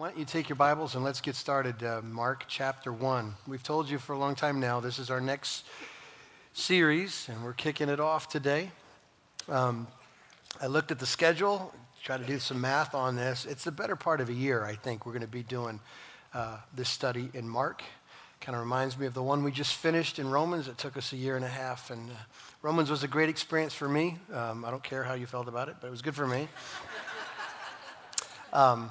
Why don't you take your Bibles and let's get started. Uh, Mark chapter 1. We've told you for a long time now, this is our next series, and we're kicking it off today. Um, I looked at the schedule, tried to do some math on this. It's the better part of a year, I think, we're going to be doing uh, this study in Mark. Kind of reminds me of the one we just finished in Romans. It took us a year and a half, and uh, Romans was a great experience for me. Um, I don't care how you felt about it, but it was good for me. Um,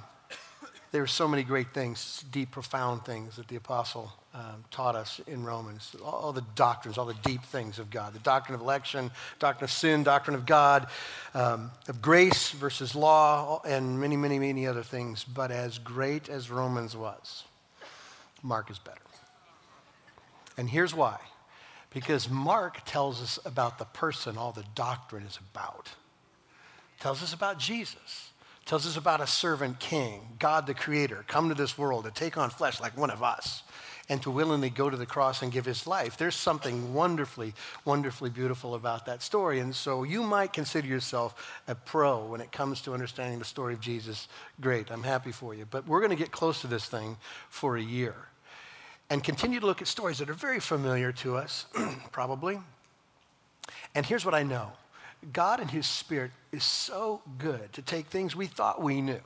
there are so many great things, deep, profound things that the apostle um, taught us in Romans. All, all, the doctrines, all the deep things of God the doctrine of election, doctrine of sin, doctrine of God, um, of grace versus law, and many, many, many other things. But as great as Romans was, Mark is better. And here's why because Mark tells us about the person all the doctrine is about, tells us about Jesus tells us about a servant king, God the creator, come to this world to take on flesh like one of us and to willingly go to the cross and give his life. There's something wonderfully, wonderfully beautiful about that story. And so you might consider yourself a pro when it comes to understanding the story of Jesus. Great, I'm happy for you. But we're going to get close to this thing for a year and continue to look at stories that are very familiar to us, probably. And here's what I know God and His Spirit is so good to take things we thought we knew,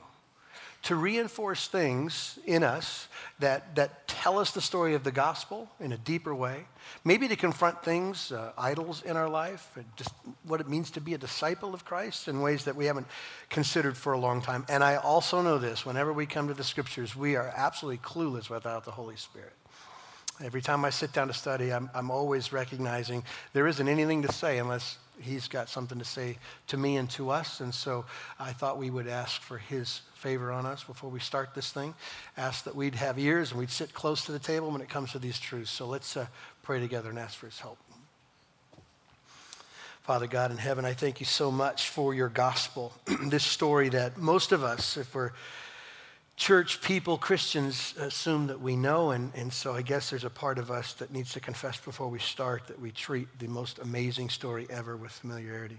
to reinforce things in us that, that tell us the story of the gospel in a deeper way, maybe to confront things, uh, idols in our life, just what it means to be a disciple of Christ in ways that we haven't considered for a long time. And I also know this whenever we come to the scriptures, we are absolutely clueless without the Holy Spirit. Every time I sit down to study, I'm, I'm always recognizing there isn't anything to say unless he's got something to say to me and to us. And so I thought we would ask for his favor on us before we start this thing. Ask that we'd have ears and we'd sit close to the table when it comes to these truths. So let's uh, pray together and ask for his help. Father God in heaven, I thank you so much for your gospel. this story that most of us, if we're church people, Christians, assume that we know, and, and so I guess there's a part of us that needs to confess before we start that we treat the most amazing story ever with familiarity.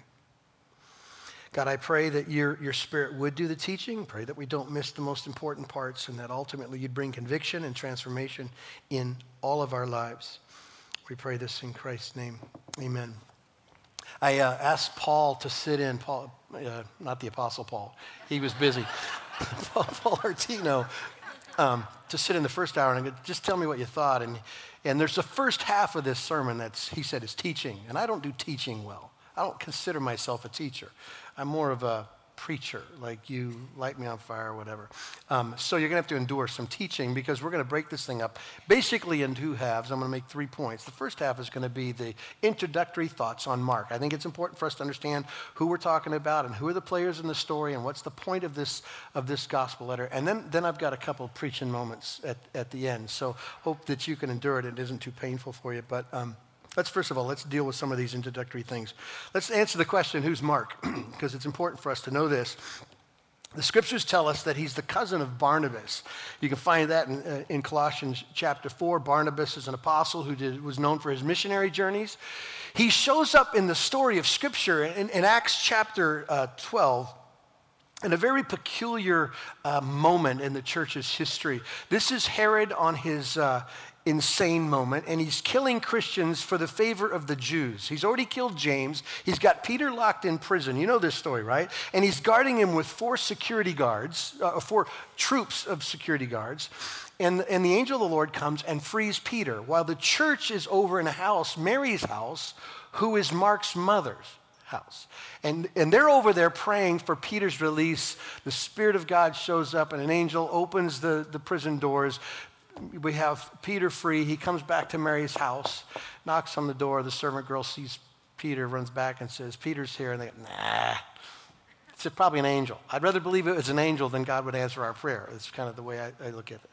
God, I pray that your, your spirit would do the teaching. Pray that we don't miss the most important parts and that ultimately you'd bring conviction and transformation in all of our lives. We pray this in Christ's name. Amen. I uh, asked Paul to sit in, Paul, uh, not the Apostle Paul, he was busy. Paul Artino um, to sit in the first hour and go, just tell me what you thought. And, and there's the first half of this sermon that he said, is teaching. And I don't do teaching well. I don't consider myself a teacher. I'm more of a preacher, like you light me on fire or whatever. Um, so you're going to have to endure some teaching because we're going to break this thing up basically in two halves. I'm going to make three points. The first half is going to be the introductory thoughts on Mark. I think it's important for us to understand who we're talking about and who are the players in the story and what's the point of this, of this gospel letter. And then, then I've got a couple preaching moments at, at the end. So hope that you can endure it. It isn't too painful for you. But um, Let's first of all, let's deal with some of these introductory things. Let's answer the question, who's Mark? because it's important for us to know this. The scriptures tell us that he's the cousin of Barnabas. You can find that in, uh, in Colossians chapter 4. Barnabas is an apostle who did, was known for his missionary journeys. He shows up in the story of scripture in, in Acts chapter uh, 12 in a very peculiar uh, moment in the church's history. This is Herod on his, uh, insane moment, and he's killing Christians for the favor of the Jews. He's already killed James. He's got Peter locked in prison. You know this story, right? And he's guarding him with four security guards, uh, four troops of security guards. And, and the angel of the Lord comes and frees Peter while the church is over in a house, Mary's house, who is Mark's mother's house. And, and they're over there praying for Peter's release. The Spirit of God shows up, and an angel opens the, the prison doors we have Peter free. He comes back to Mary's house, knocks on the door. The servant girl sees Peter, runs back and says, Peter's here. And they go, nah. It's probably an angel. I'd rather believe it was an angel than God would answer our prayer. It's kind of the way I, I look at it.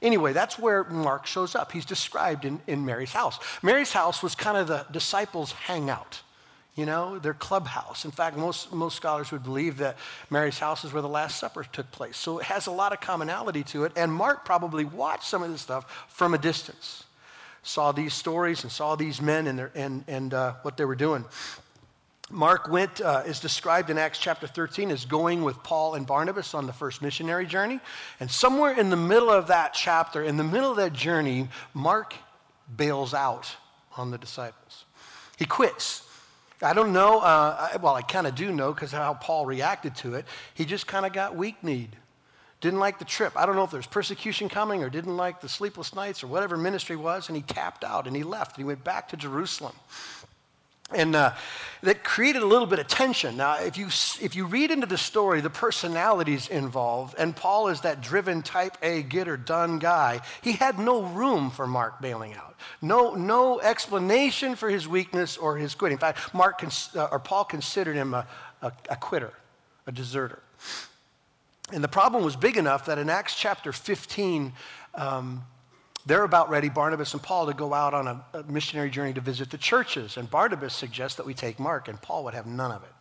Anyway, that's where Mark shows up. He's described in, in Mary's house. Mary's house was kind of the disciples' hangout you know, their clubhouse. In fact, most, most scholars would believe that Mary's house is where the Last Supper took place. So it has a lot of commonality to it. And Mark probably watched some of this stuff from a distance, saw these stories and saw these men and, their, and, and uh, what they were doing. Mark went, uh, is described in Acts chapter 13 as going with Paul and Barnabas on the first missionary journey. And somewhere in the middle of that chapter, in the middle of that journey, Mark bails out on the disciples. He quits. I don't know, uh, I, well, I kind of do know because how Paul reacted to it. He just kind of got weak kneed. Didn't like the trip. I don't know if there's persecution coming or didn't like the sleepless nights or whatever ministry was, and he tapped out and he left and he went back to Jerusalem. And uh, that created a little bit of tension. Now, if you, if you read into the story, the personalities involved, and Paul is that driven type A, get or done guy, he had no room for Mark bailing out. No, no explanation for his weakness or his quitting. In fact, Mark, uh, or Paul considered him a, a, a quitter, a deserter. And the problem was big enough that in Acts chapter 15, um, they're about ready, Barnabas and Paul, to go out on a, a, missionary journey to visit the churches. And Barnabas suggests that we take Mark, and Paul would have none of it.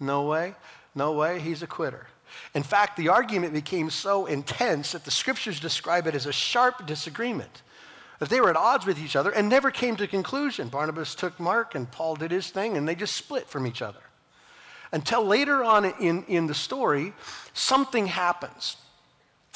No way, no way, he's a quitter. In fact, the argument became so intense that the scriptures describe it as a sharp disagreement. That they were at odds with each other and never came to conclusion. Barnabas took Mark, and Paul did his thing, and they just split from each other. Until later on in, in the story, something happens.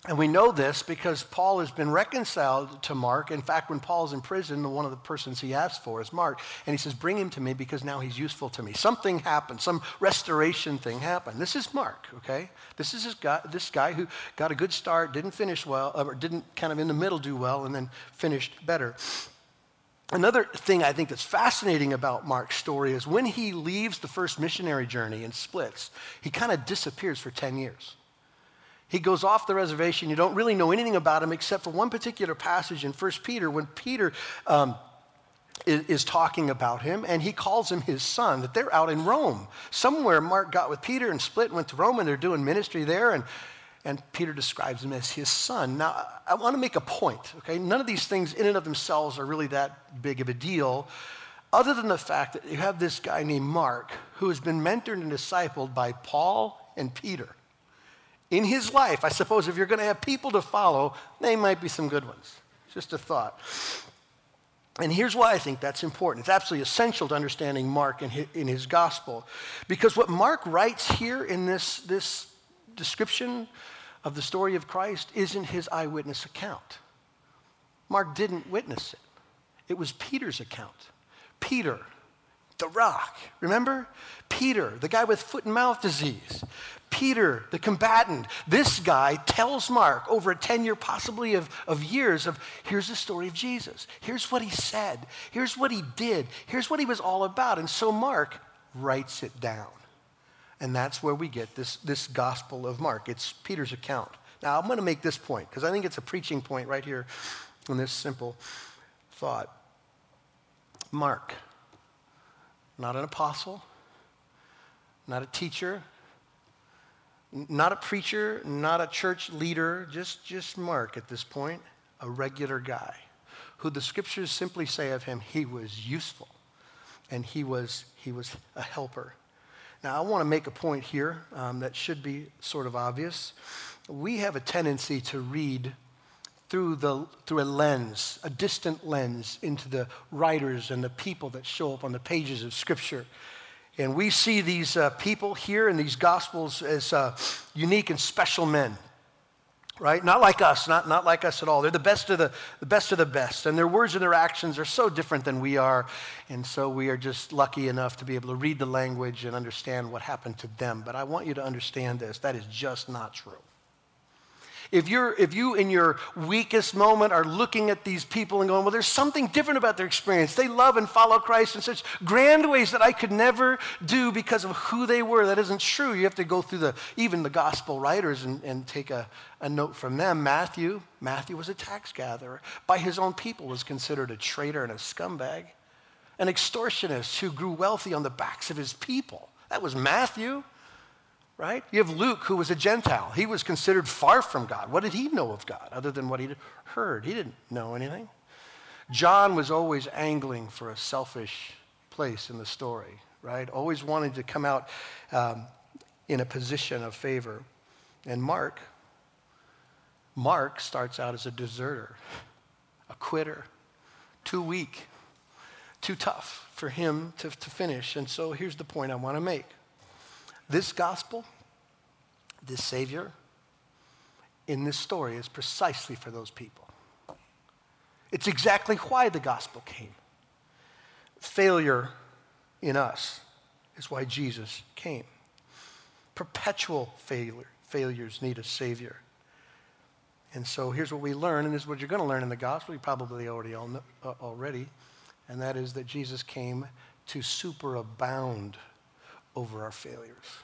And we know this because Paul has been reconciled to Mark. In fact, when Paul's in prison, one of the persons he asks for is Mark. And he says, Bring him to me because now he's useful to me. Something happened, some restoration thing happened. This is Mark, okay? This is guy, this guy who got a good start, didn't finish well, uh, or didn't kind of in the middle do well, and then finished better. Another thing I think that's fascinating about Mark's story is when he leaves the first missionary journey and splits, he kind of disappears for 10 years. He goes off the reservation. You don't really know anything about him except for one particular passage in 1 Peter when Peter um, is, is, talking about him and he calls him his son, that they're out in Rome. Somewhere Mark got with Peter and split and went to Rome and they're doing ministry there. And, and Peter describes him as his son. Now, I want to make a point, okay? None of these things in and of themselves are really that big of a deal, other than the fact that you have this guy named Mark who has been mentored and discipled by Paul and Peter in his life. I suppose if you're going to have people to follow, they might be some good ones. Just a thought. And here's why I think that's important. It's absolutely essential to understanding Mark in his, in his gospel. Because what Mark writes here in this, this description of the story of Christ isn't his eyewitness account. Mark didn't witness it, it was Peter's account. Peter, the rock, remember? Peter, the guy with foot and mouth disease. Peter, the combatant, this guy tells Mark over a tenure, possibly of, of years, of here's the story of Jesus. Here's what he said. Here's what he did. Here's what he was all about. And so Mark writes it down. And that's where we get this, this gospel of Mark. It's Peter's account. Now, I'm going to make this point because I think it's a preaching point right here in this simple thought. Mark, not an apostle, not a teacher, not a preacher, not a church leader, just, just Mark at this point, a regular guy who the scriptures simply say of him, he was useful and he was, he was a helper. Now, I want to make a point here um, that should be sort of obvious. We have a tendency to read through, the, through a lens, a distant lens, into the writers and the people that show up on the pages of Scripture. And we see these uh, people here in these Gospels as uh, unique and special men, right? Not like us, not, not like us at all. They're the best, of the, the best of the best. And their words and their actions are so different than we are. And so we are just lucky enough to be able to read the language and understand what happened to them. But I want you to understand this that is just not true. If, you're, if you, in your weakest moment, are looking at these people and going, well, there's something different about their experience. They love and follow Christ in such grand ways that I could never do because of who they were. That isn't true. You have to go through the, even the gospel writers and, and take a, a note from them. Matthew, Matthew was a tax gatherer. By his own people was considered a traitor and a scumbag. An extortionist who grew wealthy on the backs of his people. That was Matthew right? You have Luke, who was a Gentile. He was considered far from God. What did he know of God other than what he'd heard? He didn't know anything. John was always angling for a selfish place in the story, right? Always wanting to come out um, in a position of favor. And Mark, Mark starts out as a deserter, a quitter, too weak, too tough for him to, to finish. And so here's the point I want to make this gospel, this Savior, in this story is precisely for those people. It's exactly why the gospel came. Failure in us is why Jesus came. Perpetual failure, failures need a Savior. And so here's what we learn, and this is what you're going to learn in the gospel. You probably already all know, uh, already, and that is that Jesus came to superabound over our failures.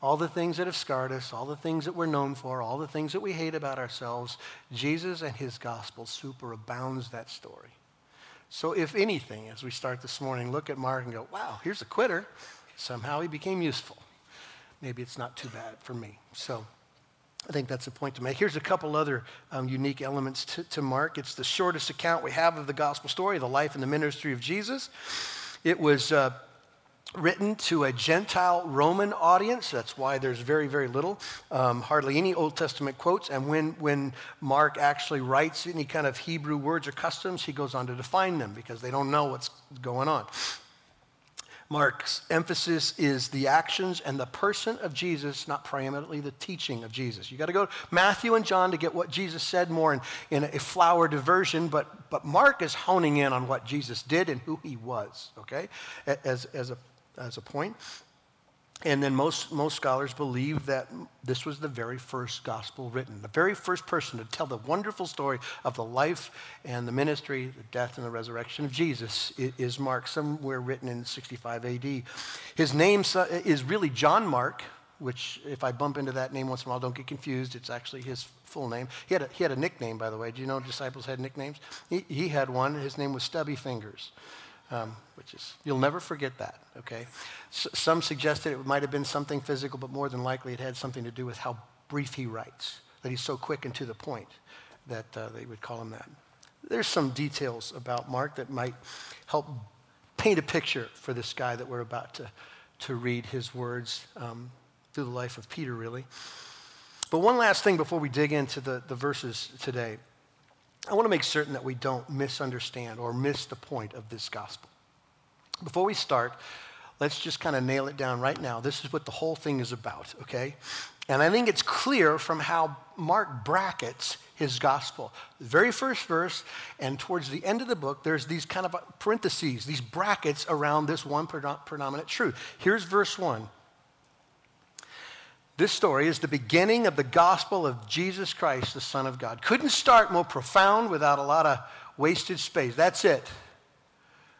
All the things that have scarred us, all the things that we're known for, all the things that we hate about ourselves, Jesus and his gospel superabounds that story. So, if anything, as we start this morning, look at Mark and go, wow, here's a quitter. Somehow he became useful. Maybe it's not too bad for me. So, I think that's a point to make. Here's a couple other um, unique elements to, to Mark. It's the shortest account we have of the gospel story, the life and the ministry of Jesus. It was uh, written to a Gentile Roman audience. That's why there's very, very little, um, hardly any Old Testament quotes. And when, when Mark actually writes any kind of Hebrew words or customs, he goes on to define them because they don't know what's going on. Mark's emphasis is the actions and the person of Jesus, not primarily the teaching of Jesus. You got to go to Matthew and John to get what Jesus said more in, in a flowered version, but, but Mark is honing in on what Jesus did and who he was, okay, as, as, a, as a point. And then most, most scholars believe that this was the very first gospel written, the very first person to tell the wonderful story of the life and the ministry, the death and the resurrection of Jesus is Mark, somewhere written in 65 AD. His name is really John Mark, which if I bump into that name once in a while, don't get confused. It's actually his full name. He had a, he had a nickname, by the way. Do you know disciples had nicknames? He, he had one. His name was Stubby Fingers um, which is, you'll never forget that, okay? S- some suggested it might have been something physical, but more than likely it had something to do with how brief he writes, that he's so quick and to the point that uh, they would call him that. There's some details about Mark that might help paint a picture for this guy that we're about to, to read his words um, through the life of Peter, really. But one last thing before we dig into the, the verses today. I want to make certain that we don't misunderstand or miss the point of this gospel. Before we start, let's just kind of nail it down right now. This is what the whole thing is about, okay? And I think it's clear from how Mark brackets his gospel. The very first verse, and towards the end of the book, there's these kind of parentheses, these brackets around this one predominant truth. Here's verse one this story is the beginning of the gospel of Jesus Christ, the Son of God. Couldn't start more profound without a lot of wasted space. That's it.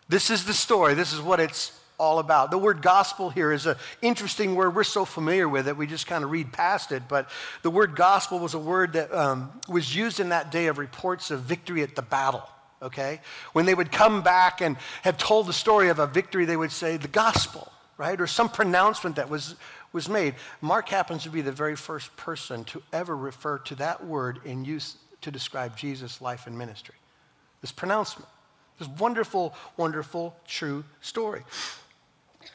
This is the story. This is what it's all about. The word gospel here is an interesting word. We're so familiar with it, we just kind of read past it. But the word gospel was a word that um, was used in that day of reports of victory at the battle. Okay? When they would come back and have told the story of a victory, they would say the gospel, right? Or some pronouncement that was was made. Mark happens to be the very first person to ever refer to that word in use to describe Jesus' life and ministry. This pronouncement, this wonderful, wonderful, true story.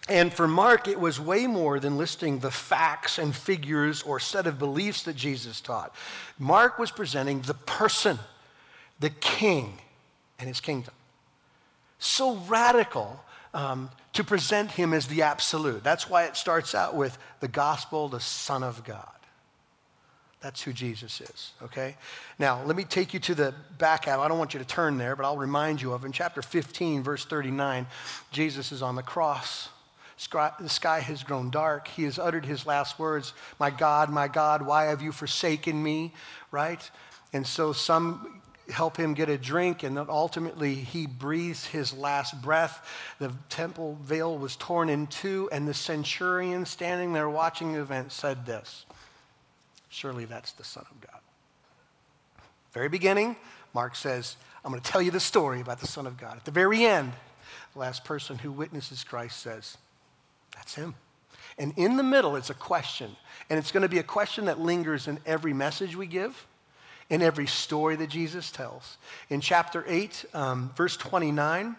And for Mark, it was way more than listing the facts and figures or set of beliefs that Jesus taught. Mark was presenting the person, the king, and his kingdom. So radical um, to present him as the absolute. That's why it starts out with the gospel, the Son of God. That's who Jesus is, okay? Now, let me take you to the back half. I don't want you to turn there, but I'll remind you of in chapter 15, verse 39, Jesus is on the cross. The sky has grown dark. He has uttered his last words, My God, my God, why have you forsaken me? Right? And so some help him get a drink, and ultimately he breathes his last breath. The temple veil was torn in two, and the centurion standing there watching the event said this Surely that's the Son of God. Very beginning, Mark says, I'm going to tell you the story about the Son of God. At the very end, the last person who witnesses Christ says, That's him. And in the middle, it's a question. And it's going to be a question that lingers in every message we give in every story that Jesus tells. In chapter 8, um, verse 29,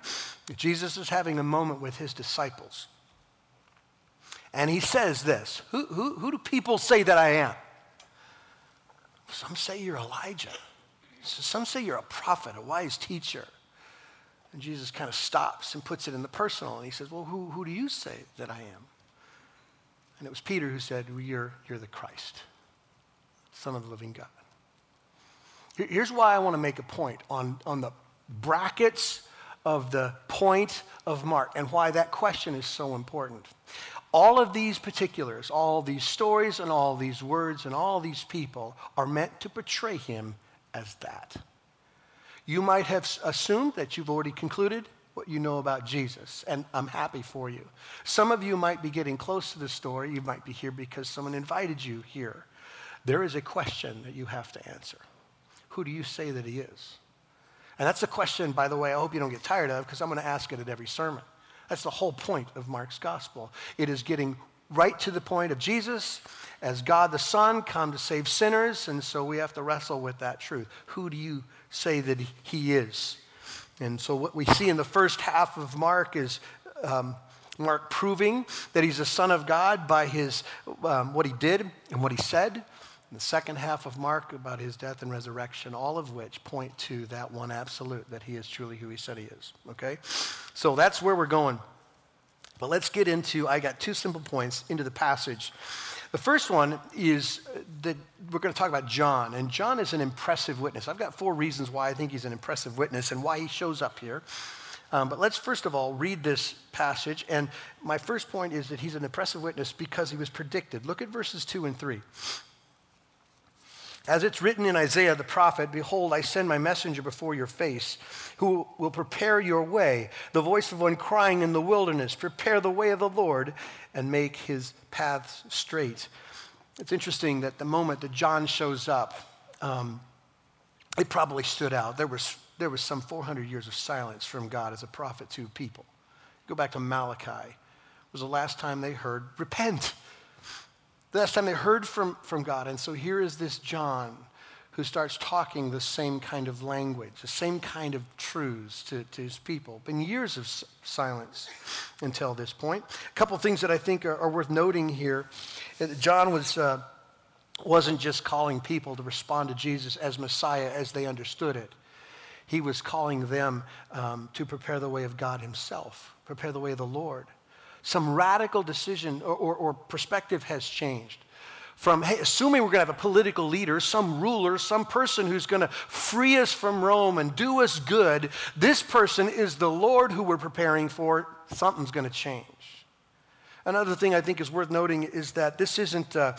Jesus is having a moment with his disciples. And he says this Who, who, who do people say that I am? Some say you're Elijah. Some say you're a prophet, a wise teacher. And Jesus kind of stops and puts it in the personal. And he says, Well, who, who do you say that I am? And it was Peter who said, well, you're, you're the Christ, Son of the living God. Here's why I want to make a point on, on the brackets of the point of Mark and why that question is so important. All of these particulars, all these stories, and all these words, and all these people are meant to portray him as that. You might have assumed that you've already concluded what you know about Jesus, and I'm happy for you. Some of you might be getting close to the story. You might be here because someone invited you here. There is a question that you have to answer Who do you say that he is? And that's a question, by the way, I hope you don't get tired of because I'm going to ask it at every sermon. That's the whole point of Mark's gospel. It is getting right to the point of Jesus as God the Son come to save sinners, and so we have to wrestle with that truth. Who do you say that he is? And so what we see in the first half of Mark is um, Mark proving that he's a son of God by his, um, what he did and what he said the second half of Mark about his death and resurrection, all of which point to that one absolute that he is truly who he said he is. Okay? So that's where we're going. But let's get into, I got two simple points into the passage. The first one is that we're going to talk about John, and John is an impressive witness. I've got four reasons why I think he's an impressive witness and why he shows up here. Um, but let's first of all read this passage. And my first point is that he's an impressive witness because he was predicted. Look at verses 2 and 3. As it's written in Isaiah the prophet, Behold, I send my messenger before your face, who will prepare your way, the voice of one crying in the wilderness, Prepare the way of the Lord and make his paths straight. It's interesting that the moment that John shows up, um, it probably stood out. There was, there was some 400 years of silence from God as a prophet to people. Go back to Malachi. It was the last time they heard, Repent the last time they heard from, from God. And so here is this John who starts talking the same kind of language, the same kind of truths to, to his people. Been years of silence until this point. A couple things that I think are, are worth noting here. John was, uh, wasn't just calling people to respond to Jesus as Messiah as they understood it. He was calling them um, to prepare the way of God himself, prepare the way of the Lord some radical decision or, or, or perspective has changed from hey, assuming we're going to have a political leader, some ruler, some person who's going to free us from Rome and do us good, this person is the Lord who we're preparing for, something's going to change. Another thing I think is worth noting is that this isn't, uh,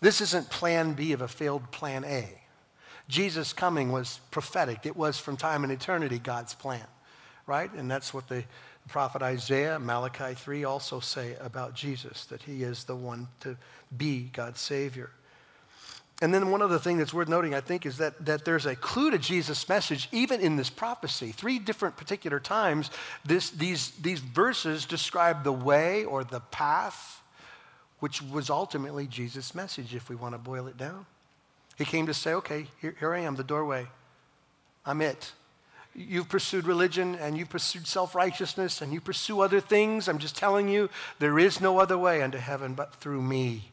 this isn't plan B of a failed plan A. Jesus' coming was prophetic, it was from time and eternity God's plan, right? And that's what the the prophet Isaiah, Malachi 3 also say about Jesus that he is the one to be God's Savior. And then one other thing that's worth noting, I think, is that, that there's a clue to Jesus' message even in this prophecy. Three different particular times, this, these, these verses describe the way or the path, which was ultimately Jesus' message, if we want to boil it down. He came to say, okay, here, here I am, the doorway. I'm it. You've pursued religion and you've pursued self righteousness and you pursue other things. I'm just telling you, there is no other way unto heaven but through me.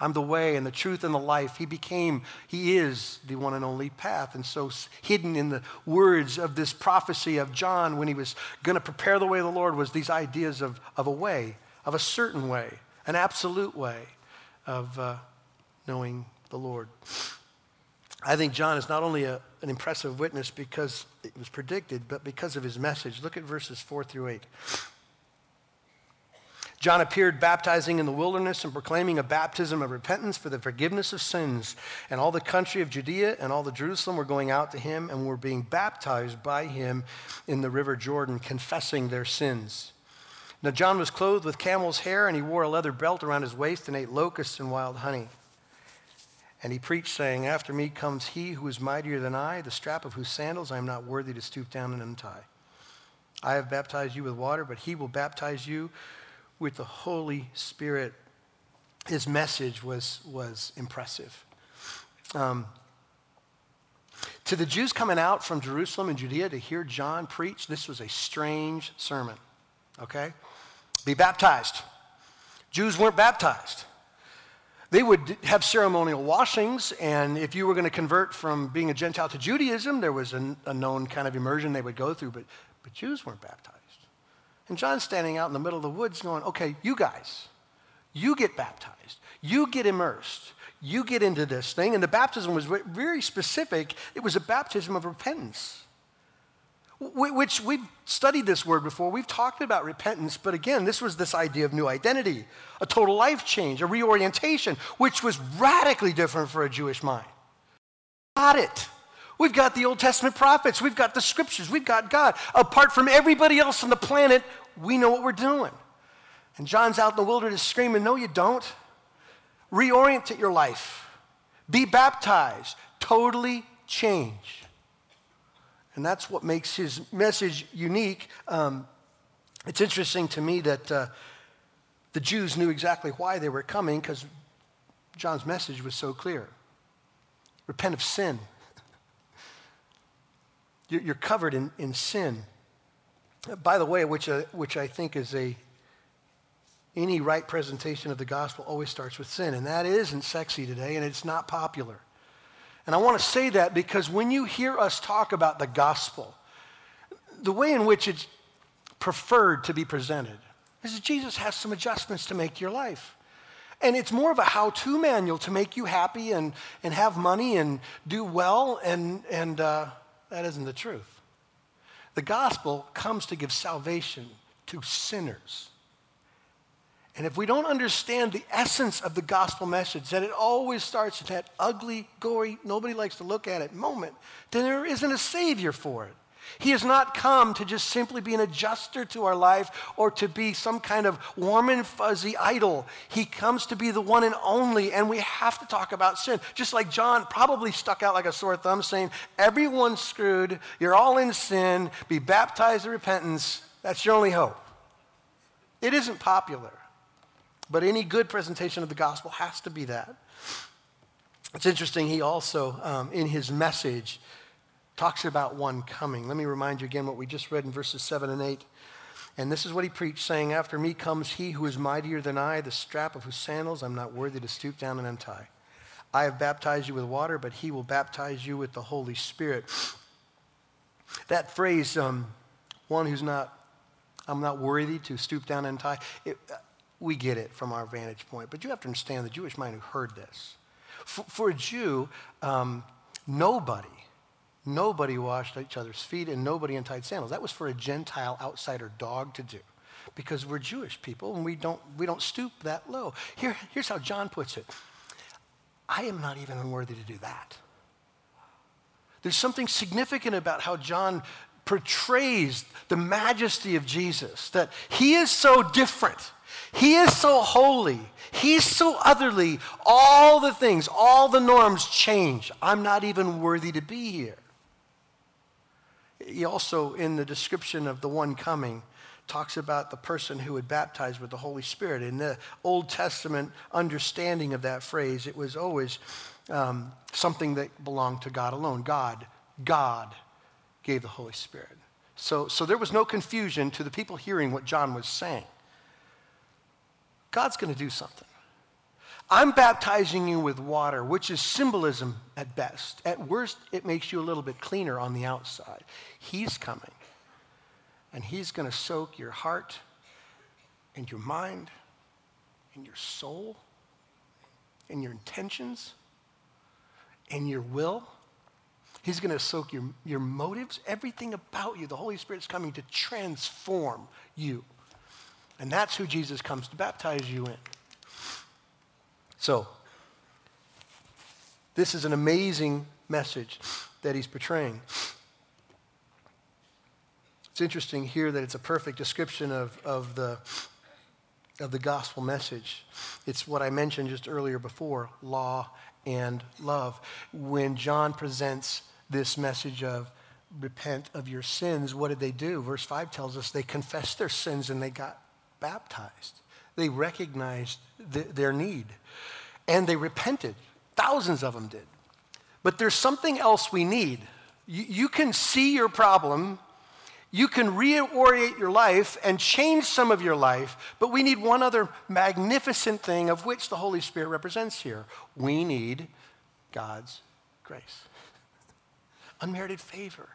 I'm the way and the truth and the life. He became, He is the one and only path. And so, hidden in the words of this prophecy of John when he was going to prepare the way of the Lord was these ideas of, of a way, of a certain way, an absolute way of uh, knowing the Lord. I think John is not only a, an impressive witness because it was predicted, but because of his message. Look at verses 4 through 8. John appeared baptizing in the wilderness and proclaiming a baptism of repentance for the forgiveness of sins. And all the country of Judea and all the Jerusalem were going out to him and were being baptized by him in the river Jordan, confessing their sins. Now, John was clothed with camel's hair, and he wore a leather belt around his waist and ate locusts and wild honey. And he preached, saying, After me comes he who is mightier than I, the strap of whose sandals I am not worthy to stoop down and untie. I have baptized you with water, but he will baptize you with the Holy Spirit. His message was, was impressive. Um, to the Jews coming out from Jerusalem and Judea to hear John preach, this was a strange sermon, okay? Be baptized. Jews weren't baptized. They would have ceremonial washings, and if you were going to convert from being a Gentile to Judaism, there was a, a known kind of immersion they would go through. But but Jews weren't baptized. And John's standing out in the middle of the woods going, okay, you guys, you get baptized, you get immersed, you get into this thing. And the baptism was very specific. It was a baptism of repentance, which we've studied this word before. We've talked about repentance, but again, this was this idea of new identity, a total life change, a reorientation, which was radically different for a Jewish mind. Got it. We've got the Old Testament prophets, we've got the scriptures, we've got God. Apart from everybody else on the planet, we know what we're doing. And John's out in the wilderness screaming, No, you don't. Reorient your life, be baptized, totally change. And that's what makes his message unique. Um, it's interesting to me that uh, the Jews knew exactly why they were coming because John's message was so clear repent of sin. You're covered in, in sin. By the way, which, uh, which I think is a, any right presentation of the gospel always starts with sin. And that isn't sexy today, and it's not popular. And I want to say that because when you hear us talk about the gospel, the way in which it's preferred to be presented is that Jesus has some adjustments to make your life. And it's more of a how to manual to make you happy and, and have money and do well, and, and uh, that isn't the truth. The gospel comes to give salvation to sinners. And if we don't understand the essence of the gospel message, that it always starts at that ugly, gory, nobody likes to look at it moment, then there isn't a savior for it. He has not come to just simply be an adjuster to our life or to be some kind of warm and fuzzy idol. He comes to be the one and only, and we have to talk about sin. Just like John probably stuck out like a sore thumb saying, Everyone's screwed, you're all in sin, be baptized in repentance. That's your only hope. It isn't popular, but any good presentation of the gospel has to be that. It's interesting, he also, um, in his message, talks about one coming. Let me remind you again what we just read in verses 7 and 8. And this is what he preached, saying, After me comes he who is mightier than I, the strap of whose sandals I'm not worthy to stoop down and untie. I have baptized you with water, but he will baptize you with the Holy Spirit. That phrase, um, one who's not, I'm not worthy to stoop down and untie, it, we get it from our vantage point. But you have to understand the Jewish mind who heard this. For, for a Jew, um, nobody Nobody washed each other's feet and nobody untied sandals. That was for a Gentile outsider dog to do because we're Jewish people and we don't, we don't stoop that low. Here, here's how John puts it I am not even unworthy to do that. There's something significant about how John portrays the majesty of Jesus, that he is so different. He is so holy. He's so otherly. All the things, all the norms change. I'm not even worthy to be here. He also, in the description of the one coming, talks about the person who would baptize with the Holy Spirit. In the Old Testament understanding of that phrase, it was always um, something that belonged to God alone. God, God gave the Holy Spirit. So, so there was no confusion to the people hearing what John was saying. God's going to do something. I'm baptizing you with water, which is symbolism at best. At worst, it makes you a little bit cleaner on the outside. He's coming, and He's going to soak your heart and your mind and your soul and your intentions and your will. He's going to soak your, your motives, everything about you. The Holy Spirit's coming to transform you. And that's who Jesus comes to baptize you in. So, this is an amazing message that he's portraying. It's interesting here that it's a perfect description of, of, the, of the gospel message. It's what I mentioned just earlier before law and love. When John presents this message of repent of your sins, what did they do? Verse 5 tells us they confessed their sins and they got baptized. They recognized th- their need and they repented. Thousands of them did. But there's something else we need. You, you can see your problem, you can reorient your life and change some of your life, but we need one other magnificent thing of which the Holy Spirit represents here. We need God's grace, unmerited favor.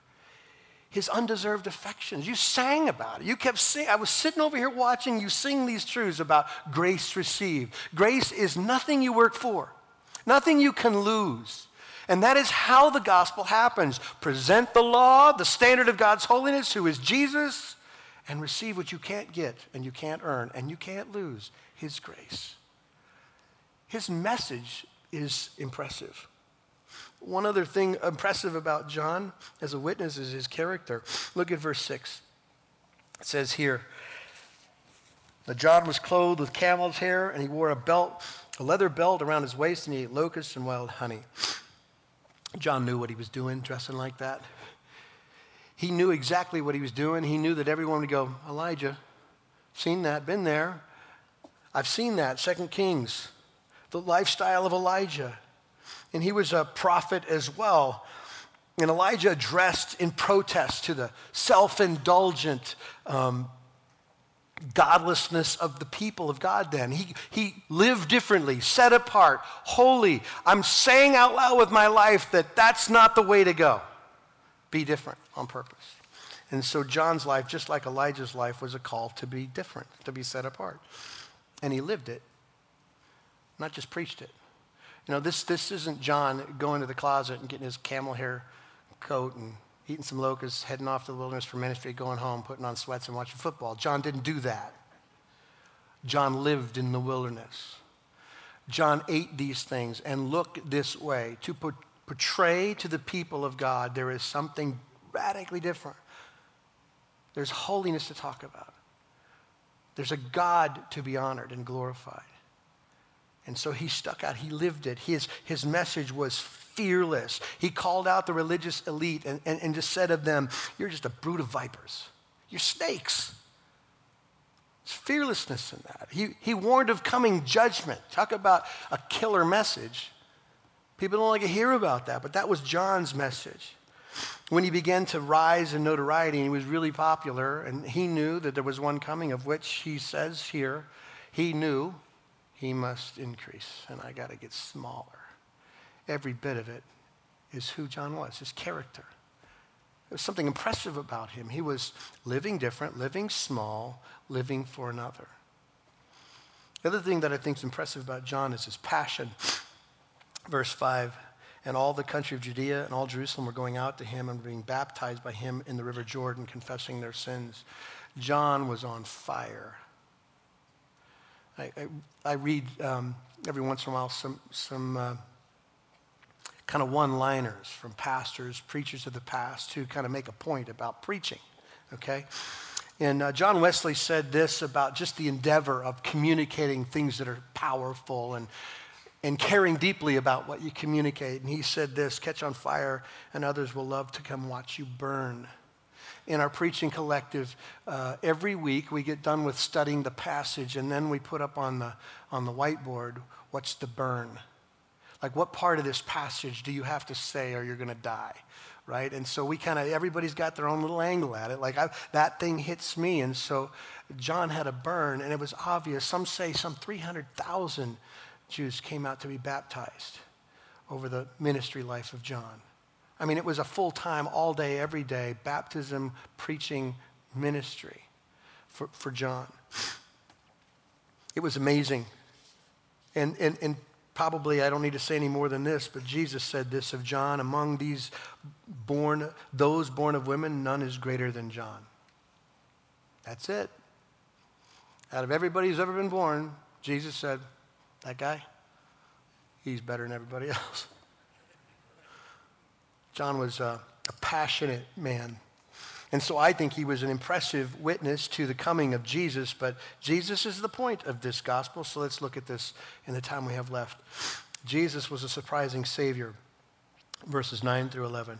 his undeserved affections. You sang about it. You kept singing. I was sitting over here watching you sing these truths about grace received. Grace is nothing you work for, nothing you can lose. And that is how the gospel happens. Present the law, the standard of God's holiness, who is Jesus, and receive what you can't get and you can't earn and you can't lose his grace. His message is impressive. One other thing impressive about John as a witness is his character. Look at verse 6. It says here that John was clothed with camel's hair and he wore a belt, a leather belt around his waist, and he ate locusts and wild honey. John knew what he was doing, dressing like that. He knew exactly what he was doing. He knew that everyone would go, Elijah, seen that, been there. I've seen that, Second Kings, the lifestyle of Elijah and he was a prophet as well. And Elijah addressed in protest to the self indulgent um, godlessness of the people of God then. He, he lived differently, set apart, holy. I'm saying out loud with my life that that's not the way to go. Be different on purpose. And so John's life, just like Elijah's life, was a call to be different, to be set apart. And he lived it, not just preached it. You know, this, this isn't John going to the closet and getting his camel hair coat and eating some locusts, heading off to the wilderness for ministry, going home, putting on sweats and watching football. John didn't do that. John lived in the wilderness. John ate these things and looked this way. To portray to the people of God there is something radically different. There's holiness to talk about. There's a God to be honored and glorified. And so he stuck out. He lived it. His, his message was fearless. He called out the religious elite and, and, and just said of them, You're just a brood of vipers. You're snakes. It's fearlessness in that. He, he warned of coming judgment. Talk about a killer message. People don't like to hear about that, but that was John's message. When he began to rise in notoriety and he was really popular, and he knew that there was one coming, of which he says here, he knew he must increase, and I got to get smaller. Every bit of it is who John was, his character. There was something impressive about him. He was living different, living small, living for another. The other thing that I think is impressive about John is his passion. Verse 5 And all the country of Judea and all Jerusalem were going out to him and being baptized by him in the river Jordan, confessing their sins. John was on fire. I, I, I read um, every once in a while some, some uh, kind of one liners from pastors, preachers of the past who kind of make a point about preaching, okay? And uh, John Wesley said this about just the endeavor of communicating things that are powerful and, and caring deeply about what you communicate. And he said this catch on fire, and others will love to come watch you burn in our preaching collective, uh, every week we get done with studying the passage and then we put up on the, on the whiteboard what's the burn. Like, what part of this passage do you have to say or you're going to die? Right? And so we kind of, everybody's got their own little angle at it. Like, I, that thing hits me. And so John had a burn, and it was obvious. Some say some 300,000 Jews came out to be baptized over the ministry life of John. I mean, it was a full time, all day, every day baptism, preaching ministry for, for John. It was amazing. And, and, and probably I don't need to say any more than this, but Jesus said this of John among these born, those born of women, none is greater than John. That's it. Out of everybody who's ever been born, Jesus said, that guy, he's better than everybody else. John was a, a passionate man. And so I think he was an impressive witness to the coming of Jesus, but Jesus is the point of this gospel. So let's look at this in the time we have left. Jesus was a surprising Savior, verses 9 through 11.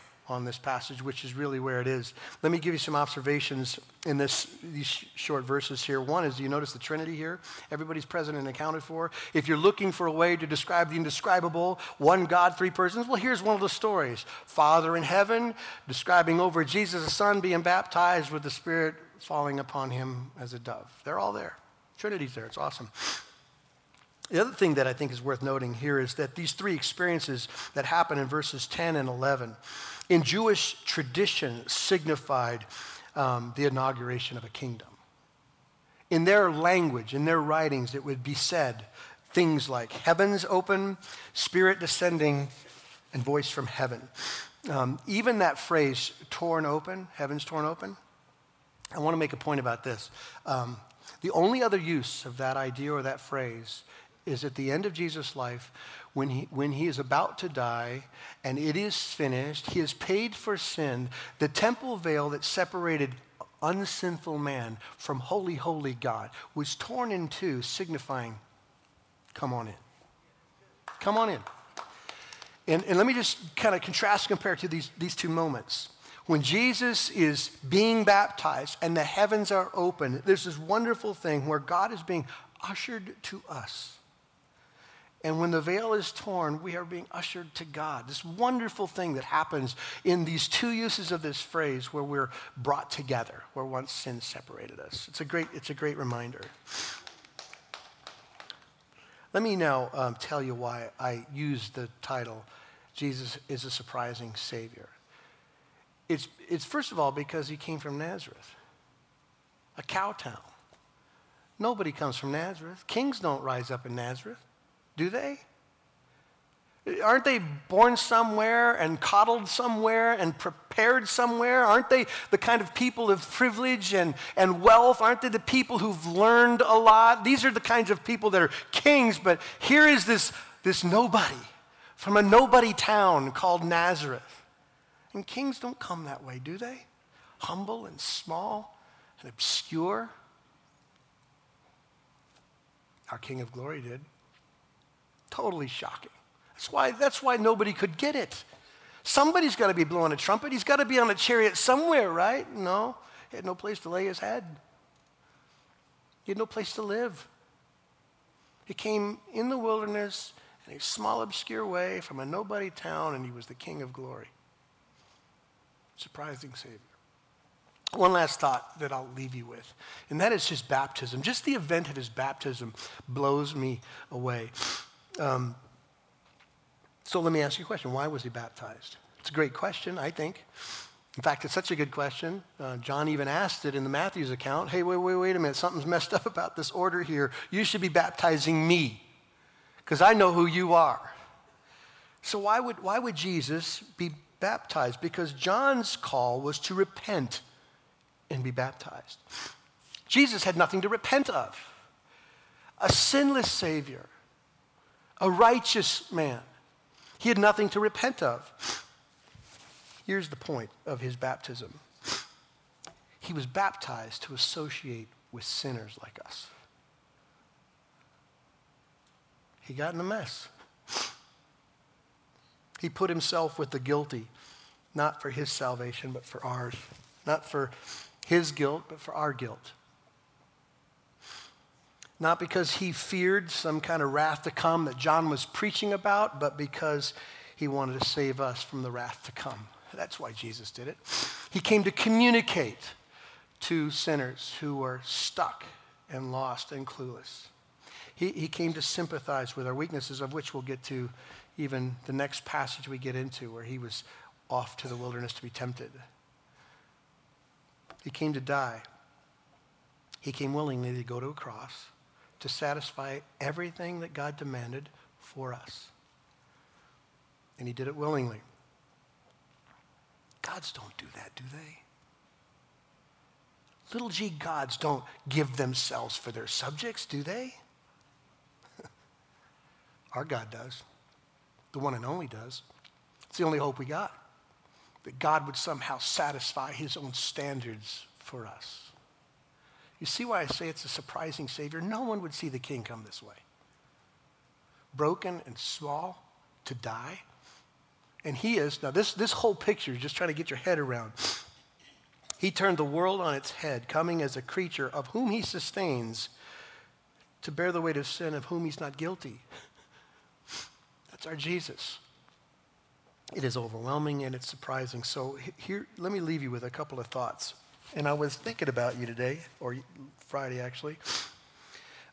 on this passage, which is really where it is. Let me give you some observations in this, these short verses here. One is, do you notice the Trinity here? Everybody's present and accounted for. If you're looking for a way to describe the indescribable, one God, three persons, well, here's one of the stories. Father in heaven, describing over Jesus, the Son, being baptized with the Spirit falling upon him as a dove. They're all there. Trinity's there. It's awesome. The other thing that I think is worth noting here is that these three experiences that happen in verses 10 and 11 in Jewish tradition signified um, the inauguration of a kingdom. In their language, in their writings, it would be said things like heavens open, spirit descending, and voice from heaven. Um, even that phrase, torn open, heavens torn open, I want to make a point about this. Um, the only other use of that idea or that phrase is at the end of Jesus' life when he, when he is about to die and it is finished, he has paid for sin. The temple veil that separated unsinful man from holy, holy God was torn in two, signifying, come on in. Come on in. And, and let me just kind of contrast compare to these, these two moments. When Jesus is being baptized and the heavens are open, there's this wonderful thing where God is being ushered to us. And when the veil is torn, we are being ushered to God. This wonderful thing that happens in these two uses of this phrase where we're brought together, where once sin separated us. It's a great, it's a great reminder. Let me now um, tell you why I use the title, Jesus is a Surprising Savior. It's, it's first of all because he came from Nazareth, a cow town. Nobody comes from Nazareth. Kings don't rise up in Nazareth. Do they? Aren't they born somewhere and coddled somewhere and prepared somewhere? Aren't they the kind of people of privilege and, and wealth? Aren't they the people who've learned a lot? These are the kinds of people that are kings, but here is this, this nobody from a nobody town called Nazareth. And kings don't come that way, do they? Humble and small and obscure. Our King of Glory did. Totally shocking. That's why, that's why nobody could get it. Somebody's got to be blowing a trumpet. He's got to be on a chariot somewhere, right? No, he had no place to lay his head. He had no place to live. He came in the wilderness in a small, obscure way from a nobody town, and he was the King of glory. Surprising Savior. One last thought that I'll leave you with, and that is his baptism. Just the event of his baptism blows me away. Um, so let me ask you a question. Why was he baptized? It's a great question, I think. In fact, it's such a good question. Uh, John even asked it in the Matthew's account. Hey, wait, wait, wait a minute. Something's messed up about this order here. You should be baptizing me because I know who you are. So why would, why would Jesus be baptized? Because John's call was to repent and be baptized. Jesus had nothing to repent of. A sinless Savior a righteous man. He had nothing to repent of. Here's the point of his baptism he was baptized to associate with sinners like us. He got in a mess. He put himself with the guilty, not for his salvation, but for ours. Not for his guilt, but for our guilt not because he feared some kind of wrath to come that John was preaching about, but because he wanted to save us from the wrath to come. That's why Jesus did it. He came to communicate to sinners who were stuck and lost and clueless. He, he came to sympathize with our weaknesses, of which we'll get to even the next passage we get into, where he was off to the wilderness to be tempted. He came to die. He came willingly to go to a cross to satisfy everything that God demanded for us. And he did it willingly. Gods don't do that, do they? Little g gods don't give themselves for their subjects, do they? Our God does. The one and only does. It's the only hope we got. That God would somehow satisfy his own standards for us. You see why I say it's a surprising Savior? No one would see the King come this way. Broken and small to die. And he is, now this, this whole picture, just trying to get your head around. He turned the world on its head, coming as a creature of whom he sustains to bear the weight of sin of whom he's not guilty. That's our Jesus. It is overwhelming and it's surprising. So here, let me leave you with a couple of thoughts. And I was thinking about you today, or Friday actually.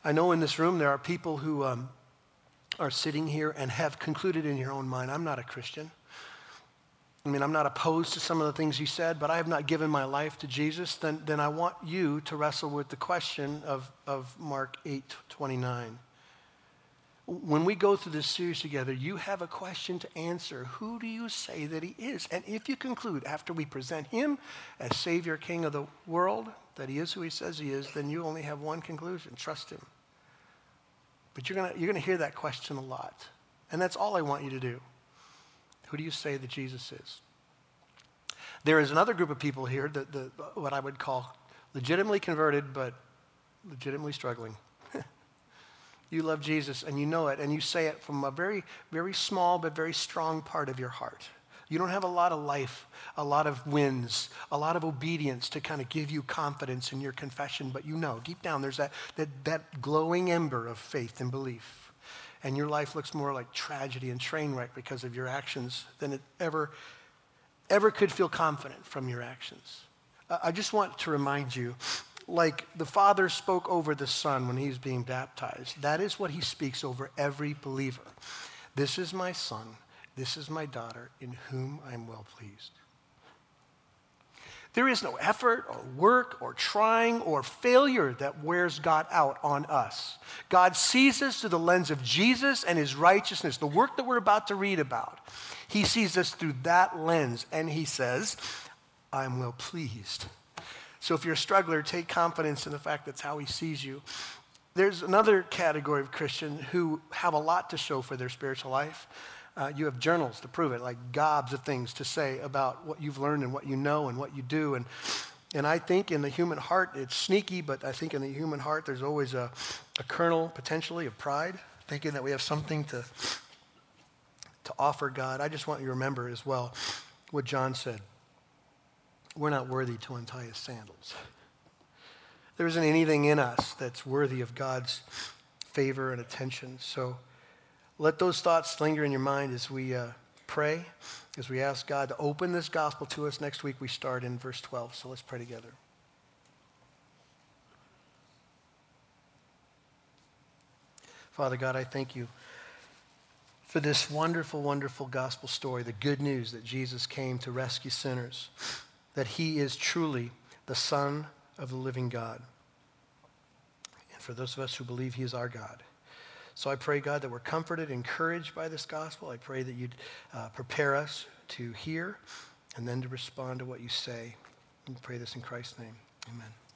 I know in this room there are people who um, are sitting here and have concluded in your own mind, I'm not a Christian. I mean, I'm not opposed to some of the things you said, but I have not given my life to Jesus, then, then I want you to wrestle with the question of, of Mark 8 29. When we go through this series together, you have a question to answer. Who do you say that he is? And if you conclude after we present him as Savior, King of the world, that he is who he says he is, then you only have one conclusion trust him. But you're going you're going to hear that question a lot. And that's all I want you to do. Who do you say that Jesus is? There is another group of people here, that the, what I would call legitimately converted, but legitimately struggling. You love Jesus and you know it, and you say it from a very, very small but very strong part of your heart. You don't have a lot of life, a lot of wins, a lot of obedience to kind of give you confidence in your confession, but you know deep down there's that, that, that glowing ember of faith and belief and your life looks more like tragedy and train wreck because of your actions than it ever, ever could feel confident from your actions. I just want to remind you like the Father spoke over the Son when he's being baptized, that is what he speaks over every believer. This is my Son, this is my daughter, in whom I am well pleased. There is no effort or work or trying or failure that wears God out on us. God sees us through the lens of Jesus and his righteousness, the work that we're about to read about. He sees us through that lens and he says, I'm well pleased. So if you're a struggler, take confidence in the fact that's how he sees you. There's another category of Christian who have a lot to show for their spiritual life. Uh, you have journals to prove it, like gobs of things to say about what you've learned and what you know and what you do. And, and I think in the human heart, it's sneaky, but I think in the human heart, there's always a, a kernel, potentially, of pride, thinking that we have something to, to offer God. I just want you to remember as well what John said. We're not worthy to untie his sandals. There isn't anything in us that's worthy of God's favor and attention. So, let those thoughts linger in your mind as we uh, pray, as we ask God to open this gospel to us. Next week we start in verse 12, so let's pray together. Father God, I thank you for this wonderful, wonderful gospel story, the good news that Jesus came to rescue sinners, that he is truly the Son of the living God. And for those of us who believe he is our God. So I pray, God, that we're comforted, encouraged by this gospel. I pray that you'd uh, prepare us to hear and then to respond to what you say. And pray this in Christ's name. Amen.